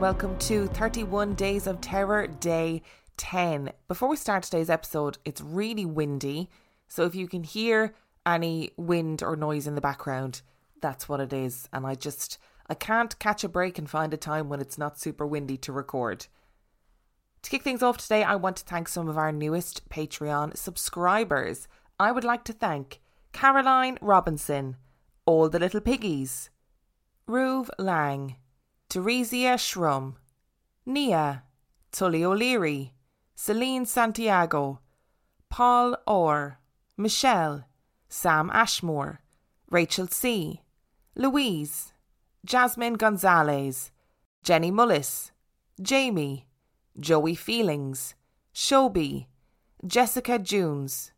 Welcome to 31 Days of Terror Day 10. Before we start today's episode, it's really windy, so if you can hear any wind or noise in the background, that's what it is. And I just, I can't catch a break and find a time when it's not super windy to record. To kick things off today, I want to thank some of our newest Patreon subscribers. I would like to thank Caroline Robinson, All the Little Piggies, Ruve Lang, Teresia Shrum, Nia, Tully O'Leary, Celine Santiago, Paul Orr, Michelle, Sam Ashmore, Rachel C., Louise, Jasmine Gonzalez, Jenny Mullis, Jamie, Joey Feelings, Shobi, Jessica Junes,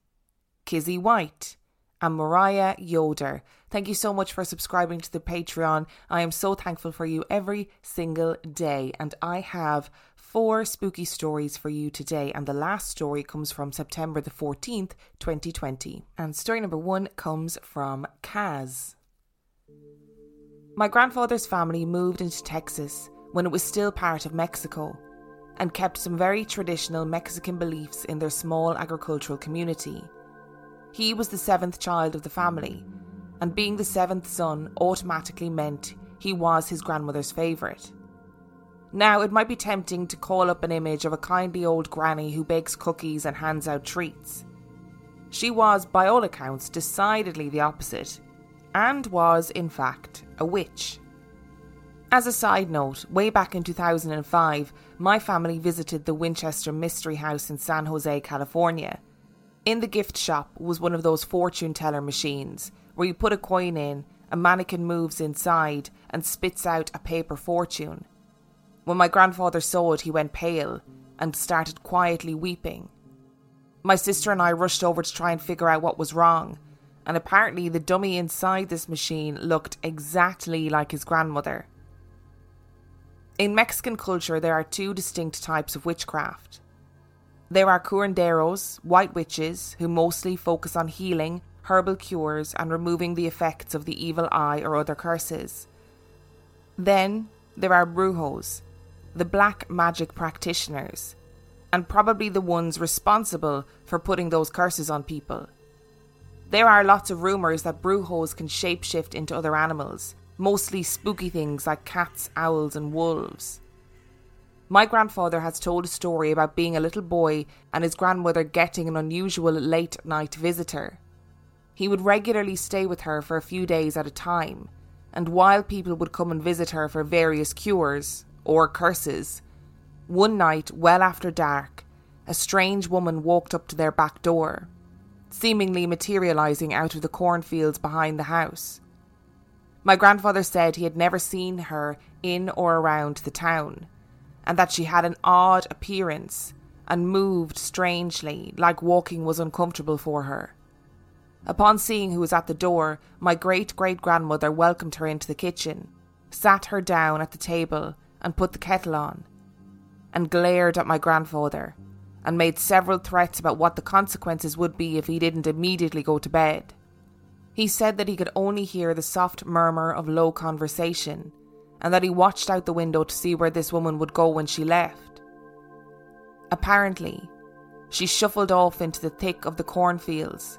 Kizzy White, and Mariah Yoder. Thank you so much for subscribing to the Patreon. I am so thankful for you every single day. And I have four spooky stories for you today. And the last story comes from September the 14th, 2020. And story number one comes from Kaz. My grandfather's family moved into Texas when it was still part of Mexico and kept some very traditional Mexican beliefs in their small agricultural community. He was the seventh child of the family, and being the seventh son automatically meant he was his grandmother's favourite. Now, it might be tempting to call up an image of a kindly old granny who bakes cookies and hands out treats. She was, by all accounts, decidedly the opposite, and was, in fact, a witch. As a side note, way back in 2005, my family visited the Winchester Mystery House in San Jose, California. In the gift shop was one of those fortune teller machines where you put a coin in, a mannequin moves inside and spits out a paper fortune. When my grandfather saw it, he went pale and started quietly weeping. My sister and I rushed over to try and figure out what was wrong, and apparently the dummy inside this machine looked exactly like his grandmother. In Mexican culture, there are two distinct types of witchcraft. There are curanderos, white witches, who mostly focus on healing, herbal cures, and removing the effects of the evil eye or other curses. Then there are brujos, the black magic practitioners, and probably the ones responsible for putting those curses on people. There are lots of rumours that brujos can shapeshift into other animals, mostly spooky things like cats, owls, and wolves. My grandfather has told a story about being a little boy and his grandmother getting an unusual late night visitor. He would regularly stay with her for a few days at a time, and while people would come and visit her for various cures or curses, one night, well after dark, a strange woman walked up to their back door, seemingly materializing out of the cornfields behind the house. My grandfather said he had never seen her in or around the town, and that she had an odd appearance and moved strangely, like walking was uncomfortable for her. Upon seeing who was at the door, my great great grandmother welcomed her into the kitchen, sat her down at the table, and put the kettle on, and glared at my grandfather, and made several threats about what the consequences would be if he didn't immediately go to bed. He said that he could only hear the soft murmur of low conversation, and that he watched out the window to see where this woman would go when she left. Apparently, she shuffled off into the thick of the cornfields,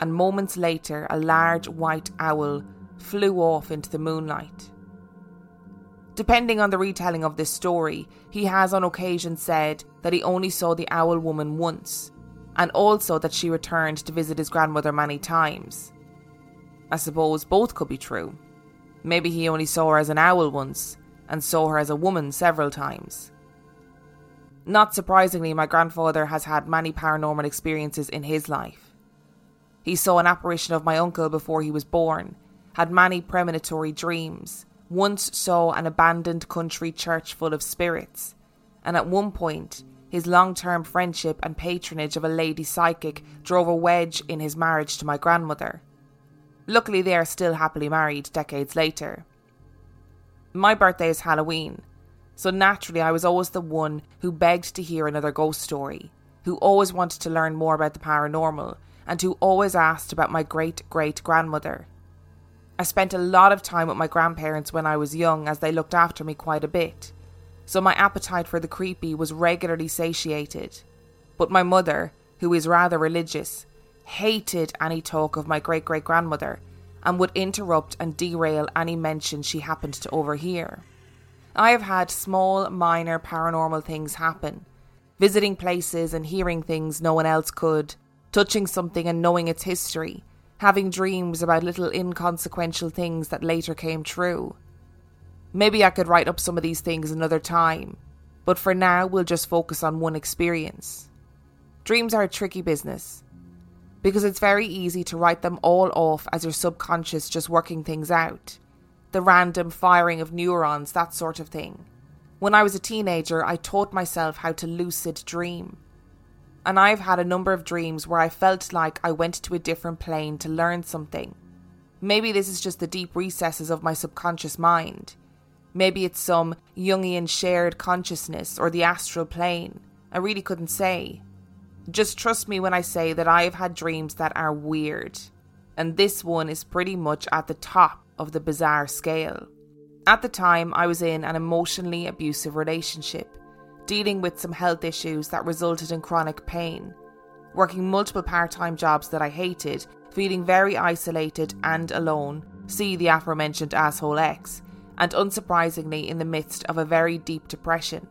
and moments later, a large white owl flew off into the moonlight. Depending on the retelling of this story, he has on occasion said that he only saw the owl woman once, and also that she returned to visit his grandmother many times. I suppose both could be true. Maybe he only saw her as an owl once, and saw her as a woman several times. Not surprisingly, my grandfather has had many paranormal experiences in his life. He saw an apparition of my uncle before he was born, had many premonitory dreams, once saw an abandoned country church full of spirits, and at one point, his long term friendship and patronage of a lady psychic drove a wedge in his marriage to my grandmother. Luckily, they are still happily married decades later. My birthday is Halloween, so naturally, I was always the one who begged to hear another ghost story, who always wanted to learn more about the paranormal, and who always asked about my great great grandmother. I spent a lot of time with my grandparents when I was young as they looked after me quite a bit, so my appetite for the creepy was regularly satiated. But my mother, who is rather religious, hated any talk of my great great grandmother and would interrupt and derail any mention she happened to overhear. I have had small, minor paranormal things happen visiting places and hearing things no one else could, touching something and knowing its history, having dreams about little inconsequential things that later came true. Maybe I could write up some of these things another time, but for now we'll just focus on one experience. Dreams are a tricky business because it's very easy to write them all off as your subconscious just working things out the random firing of neurons, that sort of thing. When I was a teenager, I taught myself how to lucid dream. And I've had a number of dreams where I felt like I went to a different plane to learn something. Maybe this is just the deep recesses of my subconscious mind. Maybe it's some Jungian shared consciousness or the astral plane. I really couldn't say. Just trust me when I say that I have had dreams that are weird. And this one is pretty much at the top of the bizarre scale. At the time, I was in an emotionally abusive relationship, dealing with some health issues that resulted in chronic pain, working multiple part time jobs that I hated, feeling very isolated and alone, see the aforementioned asshole ex, and unsurprisingly in the midst of a very deep depression.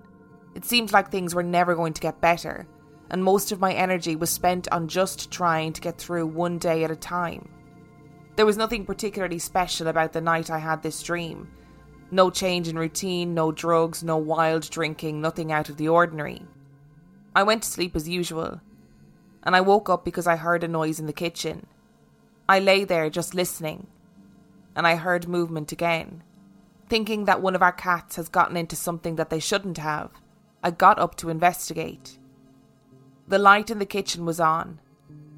It seemed like things were never going to get better, and most of my energy was spent on just trying to get through one day at a time. There was nothing particularly special about the night I had this dream. No change in routine, no drugs, no wild drinking, nothing out of the ordinary. I went to sleep as usual, and I woke up because I heard a noise in the kitchen. I lay there just listening, and I heard movement again. Thinking that one of our cats has gotten into something that they shouldn't have, I got up to investigate. The light in the kitchen was on,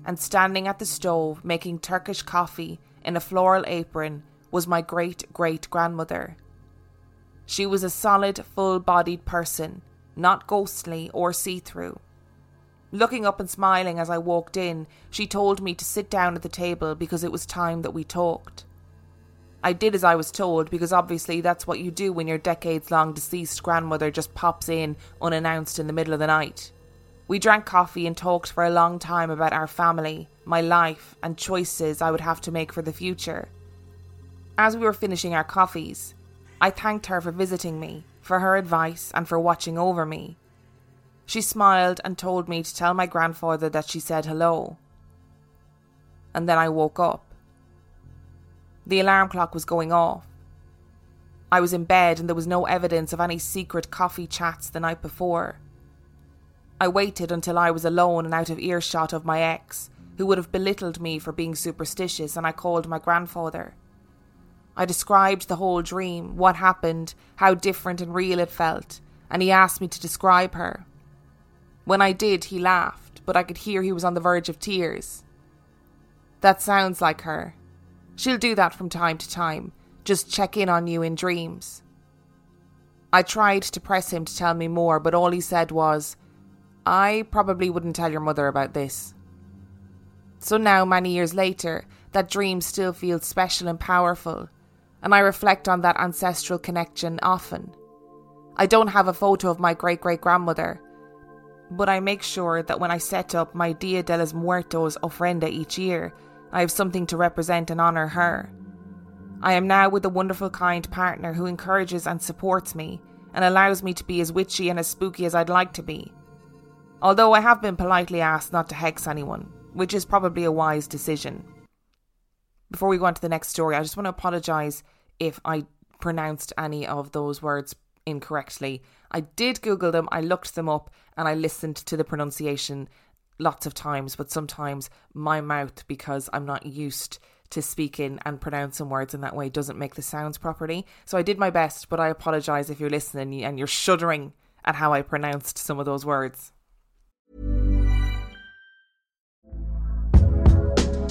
and standing at the stove making Turkish coffee in a floral apron was my great great grandmother. She was a solid, full bodied person, not ghostly or see through. Looking up and smiling as I walked in, she told me to sit down at the table because it was time that we talked. I did as I was told because obviously that's what you do when your decades long deceased grandmother just pops in unannounced in the middle of the night. We drank coffee and talked for a long time about our family, my life, and choices I would have to make for the future. As we were finishing our coffees, I thanked her for visiting me, for her advice, and for watching over me. She smiled and told me to tell my grandfather that she said hello. And then I woke up. The alarm clock was going off. I was in bed and there was no evidence of any secret coffee chats the night before. I waited until I was alone and out of earshot of my ex, who would have belittled me for being superstitious, and I called my grandfather. I described the whole dream, what happened, how different and real it felt, and he asked me to describe her. When I did, he laughed, but I could hear he was on the verge of tears. That sounds like her. She'll do that from time to time, just check in on you in dreams. I tried to press him to tell me more, but all he said was, I probably wouldn't tell your mother about this. So now, many years later, that dream still feels special and powerful, and I reflect on that ancestral connection often. I don't have a photo of my great great grandmother, but I make sure that when I set up my Dia de los Muertos ofrenda each year, I have something to represent and honour her. I am now with a wonderful, kind partner who encourages and supports me and allows me to be as witchy and as spooky as I'd like to be. Although I have been politely asked not to hex anyone, which is probably a wise decision. Before we go on to the next story, I just want to apologise if I pronounced any of those words incorrectly. I did Google them, I looked them up, and I listened to the pronunciation lots of times, but sometimes my mouth, because I'm not used to speaking and pronouncing words in that way, doesn't make the sounds properly. So I did my best, but I apologise if you're listening and you're shuddering at how I pronounced some of those words.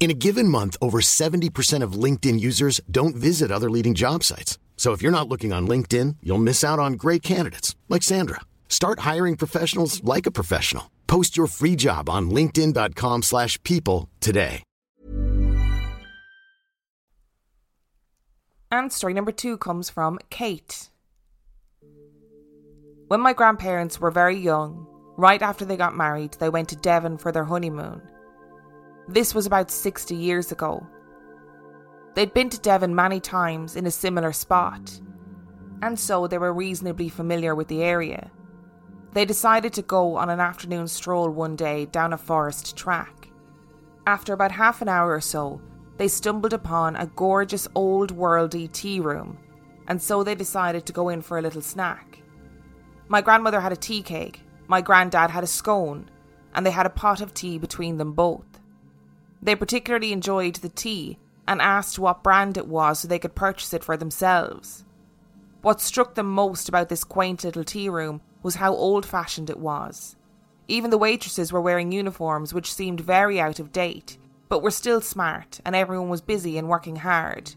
In a given month, over 70% of LinkedIn users don't visit other leading job sites. So if you're not looking on LinkedIn, you'll miss out on great candidates like Sandra. Start hiring professionals like a professional. Post your free job on linkedin.com/people today. And story number 2 comes from Kate. When my grandparents were very young, right after they got married, they went to Devon for their honeymoon. This was about 60 years ago. They'd been to Devon many times in a similar spot, and so they were reasonably familiar with the area. They decided to go on an afternoon stroll one day down a forest track. After about half an hour or so, they stumbled upon a gorgeous old worldy tea room, and so they decided to go in for a little snack. My grandmother had a tea cake, my granddad had a scone, and they had a pot of tea between them both. They particularly enjoyed the tea and asked what brand it was so they could purchase it for themselves. What struck them most about this quaint little tea room was how old fashioned it was. Even the waitresses were wearing uniforms which seemed very out of date, but were still smart, and everyone was busy and working hard.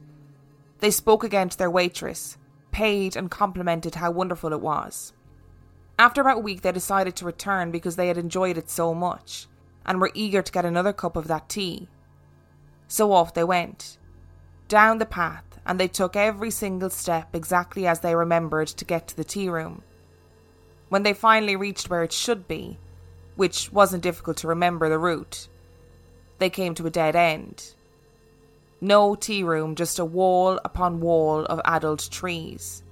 They spoke again to their waitress, paid and complimented how wonderful it was. After about a week, they decided to return because they had enjoyed it so much and were eager to get another cup of that tea. So off they went, down the path, and they took every single step exactly as they remembered to get to the tea room. When they finally reached where it should be, which wasn't difficult to remember the route, they came to a dead end. No tea room, just a wall upon wall of adult trees.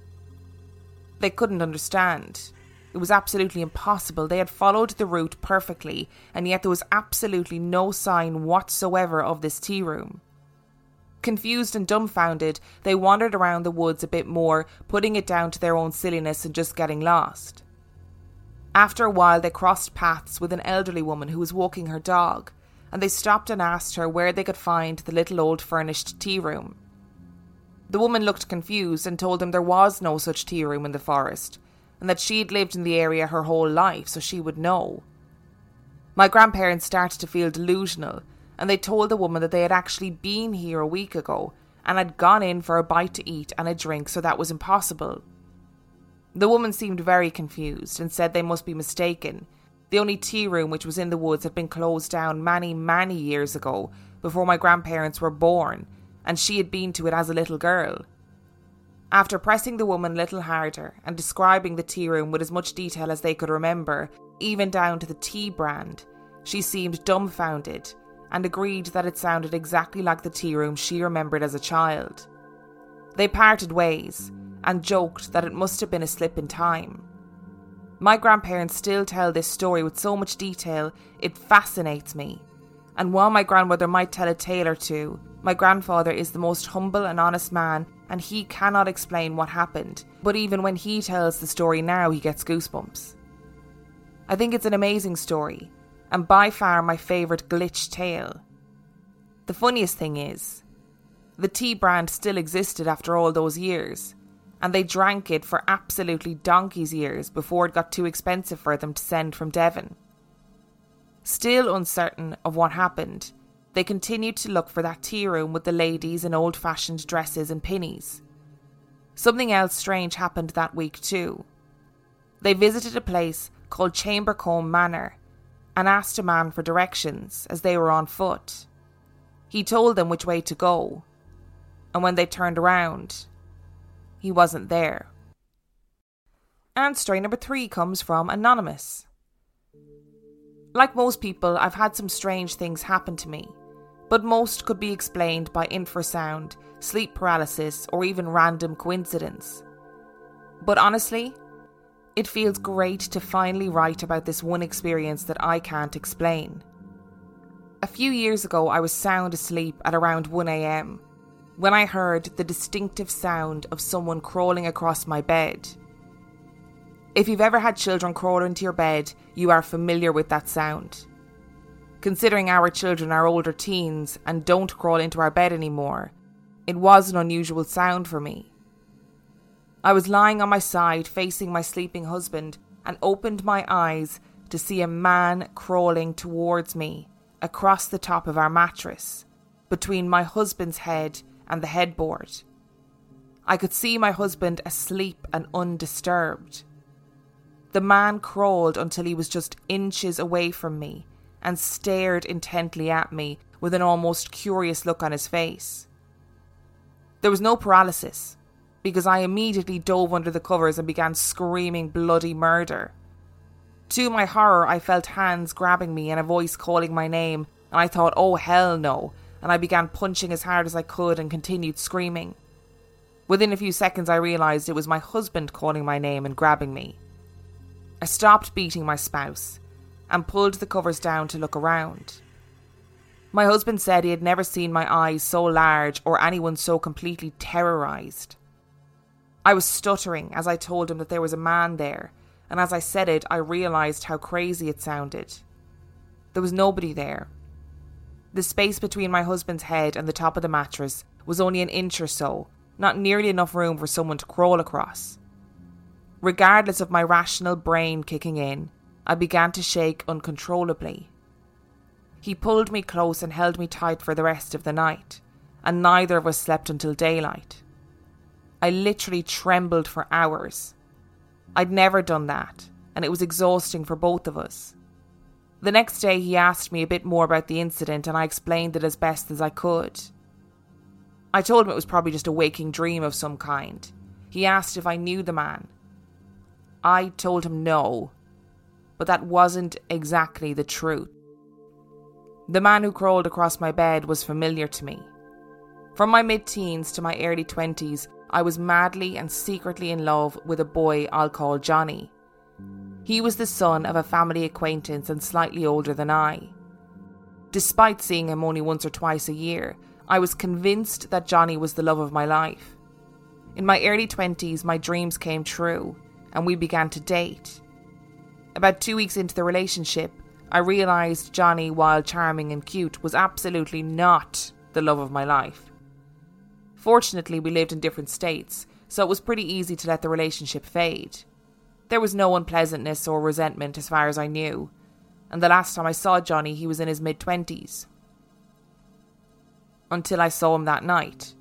They couldn't understand. It was absolutely impossible. They had followed the route perfectly, and yet there was absolutely no sign whatsoever of this tea room. Confused and dumbfounded, they wandered around the woods a bit more, putting it down to their own silliness and just getting lost. After a while, they crossed paths with an elderly woman who was walking her dog, and they stopped and asked her where they could find the little old furnished tea room. The woman looked confused and told them there was no such tea room in the forest, and that she'd lived in the area her whole life, so she would know. My grandparents started to feel delusional, and they told the woman that they had actually been here a week ago and had gone in for a bite to eat and a drink, so that was impossible. The woman seemed very confused and said they must be mistaken. The only tea room which was in the woods had been closed down many, many years ago, before my grandparents were born, and she had been to it as a little girl. After pressing the woman a little harder and describing the tea room with as much detail as they could remember, even down to the tea brand, she seemed dumbfounded and agreed that it sounded exactly like the tea room she remembered as a child. They parted ways and joked that it must have been a slip in time. My grandparents still tell this story with so much detail, it fascinates me. And while my grandmother might tell a tale or two, my grandfather is the most humble and honest man and he cannot explain what happened, but even when he tells the story now, he gets goosebumps. I think it's an amazing story, and by far my favourite glitch tale. The funniest thing is, the tea brand still existed after all those years, and they drank it for absolutely donkey's years before it got too expensive for them to send from Devon. Still uncertain of what happened, they continued to look for that tea room with the ladies in old fashioned dresses and pinnies. Something else strange happened that week, too. They visited a place called Chambercombe Manor and asked a man for directions as they were on foot. He told them which way to go, and when they turned around, he wasn't there. And story number three comes from Anonymous. Like most people, I've had some strange things happen to me, but most could be explained by infrasound, sleep paralysis, or even random coincidence. But honestly, it feels great to finally write about this one experience that I can't explain. A few years ago, I was sound asleep at around 1am when I heard the distinctive sound of someone crawling across my bed. If you've ever had children crawl into your bed, you are familiar with that sound. Considering our children are older teens and don't crawl into our bed anymore, it was an unusual sound for me. I was lying on my side facing my sleeping husband and opened my eyes to see a man crawling towards me across the top of our mattress, between my husband's head and the headboard. I could see my husband asleep and undisturbed. The man crawled until he was just inches away from me and stared intently at me with an almost curious look on his face. There was no paralysis, because I immediately dove under the covers and began screaming bloody murder. To my horror, I felt hands grabbing me and a voice calling my name, and I thought, oh hell no, and I began punching as hard as I could and continued screaming. Within a few seconds, I realised it was my husband calling my name and grabbing me. I stopped beating my spouse and pulled the covers down to look around. My husband said he had never seen my eyes so large or anyone so completely terrorised. I was stuttering as I told him that there was a man there, and as I said it, I realised how crazy it sounded. There was nobody there, the space between my husband's head and the top of the mattress was only an inch or so, not nearly enough room for someone to crawl across. Regardless of my rational brain kicking in, I began to shake uncontrollably. He pulled me close and held me tight for the rest of the night, and neither of us slept until daylight. I literally trembled for hours. I'd never done that, and it was exhausting for both of us. The next day, he asked me a bit more about the incident, and I explained it as best as I could. I told him it was probably just a waking dream of some kind. He asked if I knew the man. I told him no, but that wasn't exactly the truth. The man who crawled across my bed was familiar to me. From my mid teens to my early 20s, I was madly and secretly in love with a boy I'll call Johnny. He was the son of a family acquaintance and slightly older than I. Despite seeing him only once or twice a year, I was convinced that Johnny was the love of my life. In my early 20s, my dreams came true, and we began to date. About two weeks into the relationship, I realised Johnny, while charming and cute, was absolutely not the love of my life. Fortunately, we lived in different states, so it was pretty easy to let the relationship fade. There was no unpleasantness or resentment as far as I knew, and the last time I saw Johnny, he was in his mid 20s. Until I saw him that night,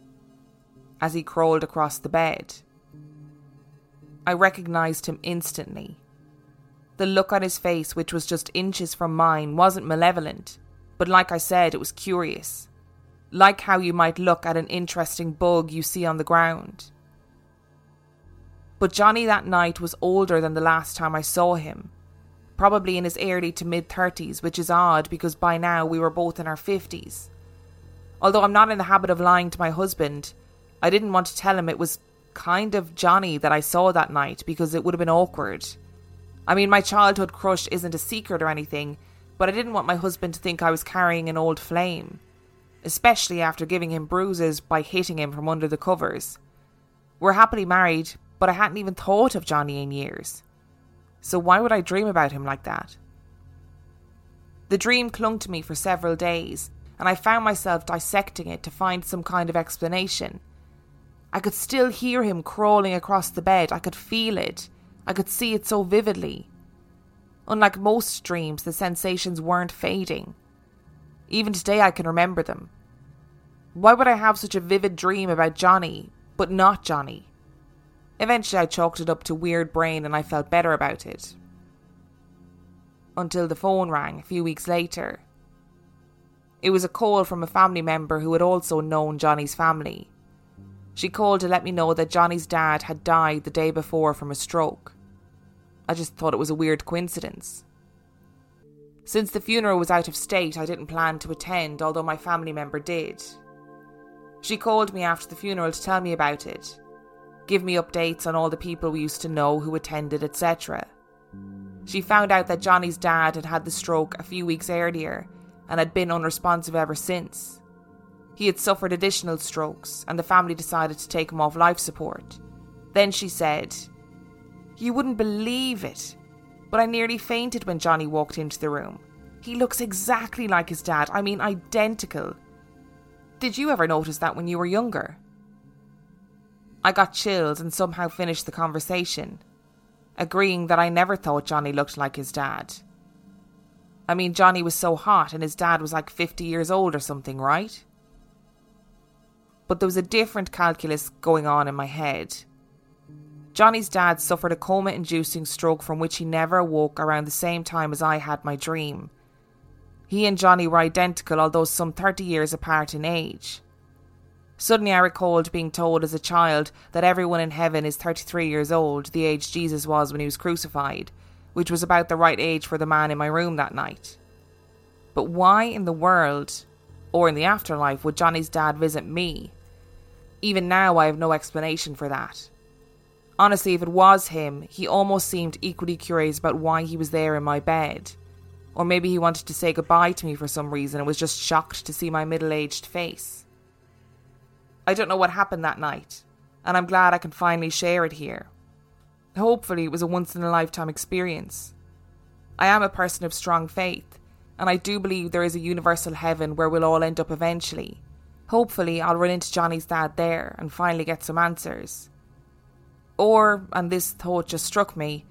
as he crawled across the bed. I recognised him instantly. The look on his face, which was just inches from mine, wasn't malevolent, but like I said, it was curious. Like how you might look at an interesting bug you see on the ground. But Johnny that night was older than the last time I saw him. Probably in his early to mid 30s, which is odd because by now we were both in our 50s. Although I'm not in the habit of lying to my husband, I didn't want to tell him it was kind of Johnny that I saw that night because it would have been awkward. I mean, my childhood crush isn't a secret or anything, but I didn't want my husband to think I was carrying an old flame, especially after giving him bruises by hitting him from under the covers. We're happily married, but I hadn't even thought of Johnny in years. so why would I dream about him like that? The dream clung to me for several days, and I found myself dissecting it to find some kind of explanation. I could still hear him crawling across the bed, I could feel it, I could see it so vividly. Unlike most dreams, the sensations weren't fading. Even today, I can remember them. Why would I have such a vivid dream about Johnny, but not Johnny? Eventually, I chalked it up to weird brain and I felt better about it. Until the phone rang a few weeks later. It was a call from a family member who had also known Johnny's family. She called to let me know that Johnny's dad had died the day before from a stroke. I just thought it was a weird coincidence. Since the funeral was out of state, I didn't plan to attend, although my family member did. She called me after the funeral to tell me about it, give me updates on all the people we used to know who attended, etc. She found out that Johnny's dad had had the stroke a few weeks earlier and had been unresponsive ever since. He had suffered additional strokes, and the family decided to take him off life support. Then she said, You wouldn't believe it, but I nearly fainted when Johnny walked into the room. He looks exactly like his dad, I mean, identical. Did you ever notice that when you were younger? I got chills and somehow finished the conversation, agreeing that I never thought Johnny looked like his dad. I mean, Johnny was so hot and his dad was like 50 years old or something, right? But there was a different calculus going on in my head. Johnny's dad suffered a coma inducing stroke from which he never awoke around the same time as I had my dream he and Johnny were identical, although some 30 years apart in age. Suddenly, I recalled being told as a child that everyone in heaven is 33 years old, the age Jesus was when he was crucified, which was about the right age for the man in my room that night. But why in the world, or in the afterlife, would Johnny's dad visit me? Even now, I have no explanation for that. Honestly, if it was him, he almost seemed equally curious about why he was there in my bed. Or maybe he wanted to say goodbye to me for some reason and was just shocked to see my middle aged face. I don't know what happened that night, and I'm glad I can finally share it here. Hopefully, it was a once in a lifetime experience. I am a person of strong faith, and I do believe there is a universal heaven where we'll all end up eventually. Hopefully, I'll run into Johnny's dad there and finally get some answers. Or, and this thought just struck me,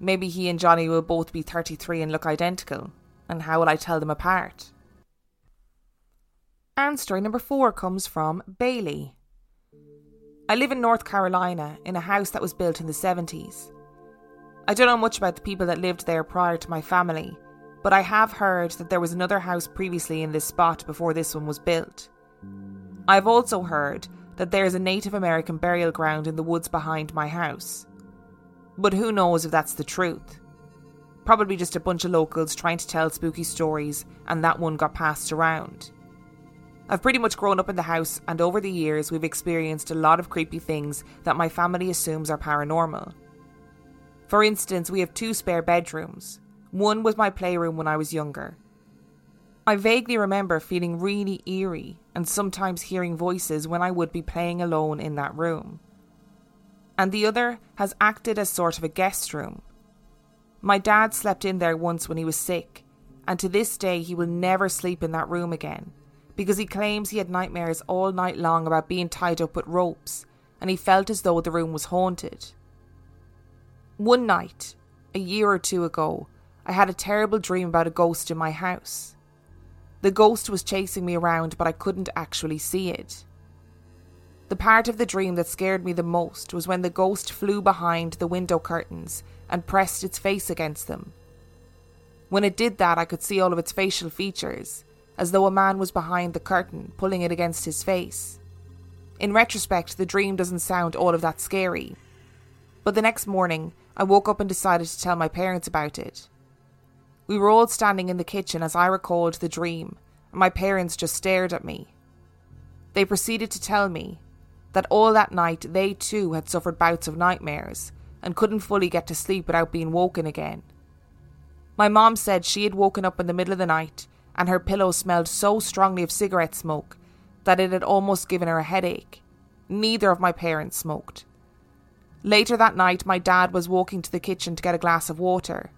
Maybe he and Johnny will both be 33 and look identical. And how will I tell them apart? And story number four comes from Bailey. I live in North Carolina in a house that was built in the 70s. I don't know much about the people that lived there prior to my family, but I have heard that there was another house previously in this spot before this one was built. I've also heard that there is a Native American burial ground in the woods behind my house. But who knows if that's the truth? Probably just a bunch of locals trying to tell spooky stories, and that one got passed around. I've pretty much grown up in the house, and over the years, we've experienced a lot of creepy things that my family assumes are paranormal. For instance, we have two spare bedrooms. One was my playroom when I was younger. I vaguely remember feeling really eerie and sometimes hearing voices when I would be playing alone in that room and the other has acted as sort of a guest room. My dad slept in there once when he was sick, and to this day he will never sleep in that room again because he claims he had nightmares all night long about being tied up with ropes and he felt as though the room was haunted. One night, a year or two ago, I had a terrible dream about a ghost in my house. The ghost was chasing me around, but I couldn't actually see it. The part of the dream that scared me the most was when the ghost flew behind the window curtains and pressed its face against them. When it did that, I could see all of its facial features, as though a man was behind the curtain, pulling it against his face. In retrospect, the dream doesn't sound all of that scary. But the next morning, I woke up and decided to tell my parents about it. We were all standing in the kitchen as I recalled the dream, and my parents just stared at me. They proceeded to tell me that all that night they too had suffered bouts of nightmares and couldn't fully get to sleep without being woken again. My mom said she had woken up in the middle of the night and her pillow smelled so strongly of cigarette smoke that it had almost given her a headache. Neither of my parents smoked. Later that night, my dad was walking to the kitchen to get a glass of water.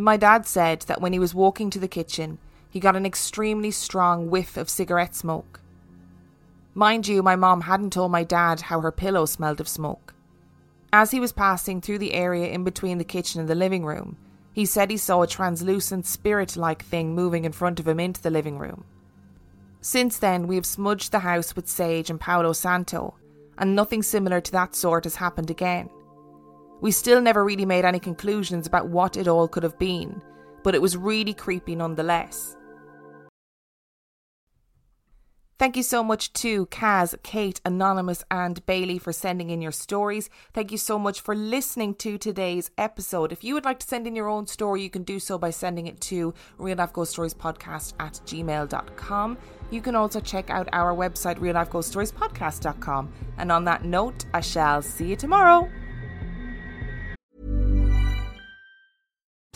My dad said that when he was walking to the kitchen, he got an extremely strong whiff of cigarette smoke. Mind you, my mom hadn't told my dad how her pillow smelled of smoke. As he was passing through the area in between the kitchen and the living room, he said he saw a translucent spirit like thing moving in front of him into the living room. Since then, we have smudged the house with sage and Palo Santo, and nothing similar to that sort has happened again. We still never really made any conclusions about what it all could have been, but it was really creepy nonetheless. Thank you so much to Kaz, Kate, Anonymous, and Bailey for sending in your stories. Thank you so much for listening to today's episode. If you would like to send in your own story, you can do so by sending it to real life ghost stories podcast at gmail.com. You can also check out our website, real life ghost stories podcast.com. And on that note, I shall see you tomorrow.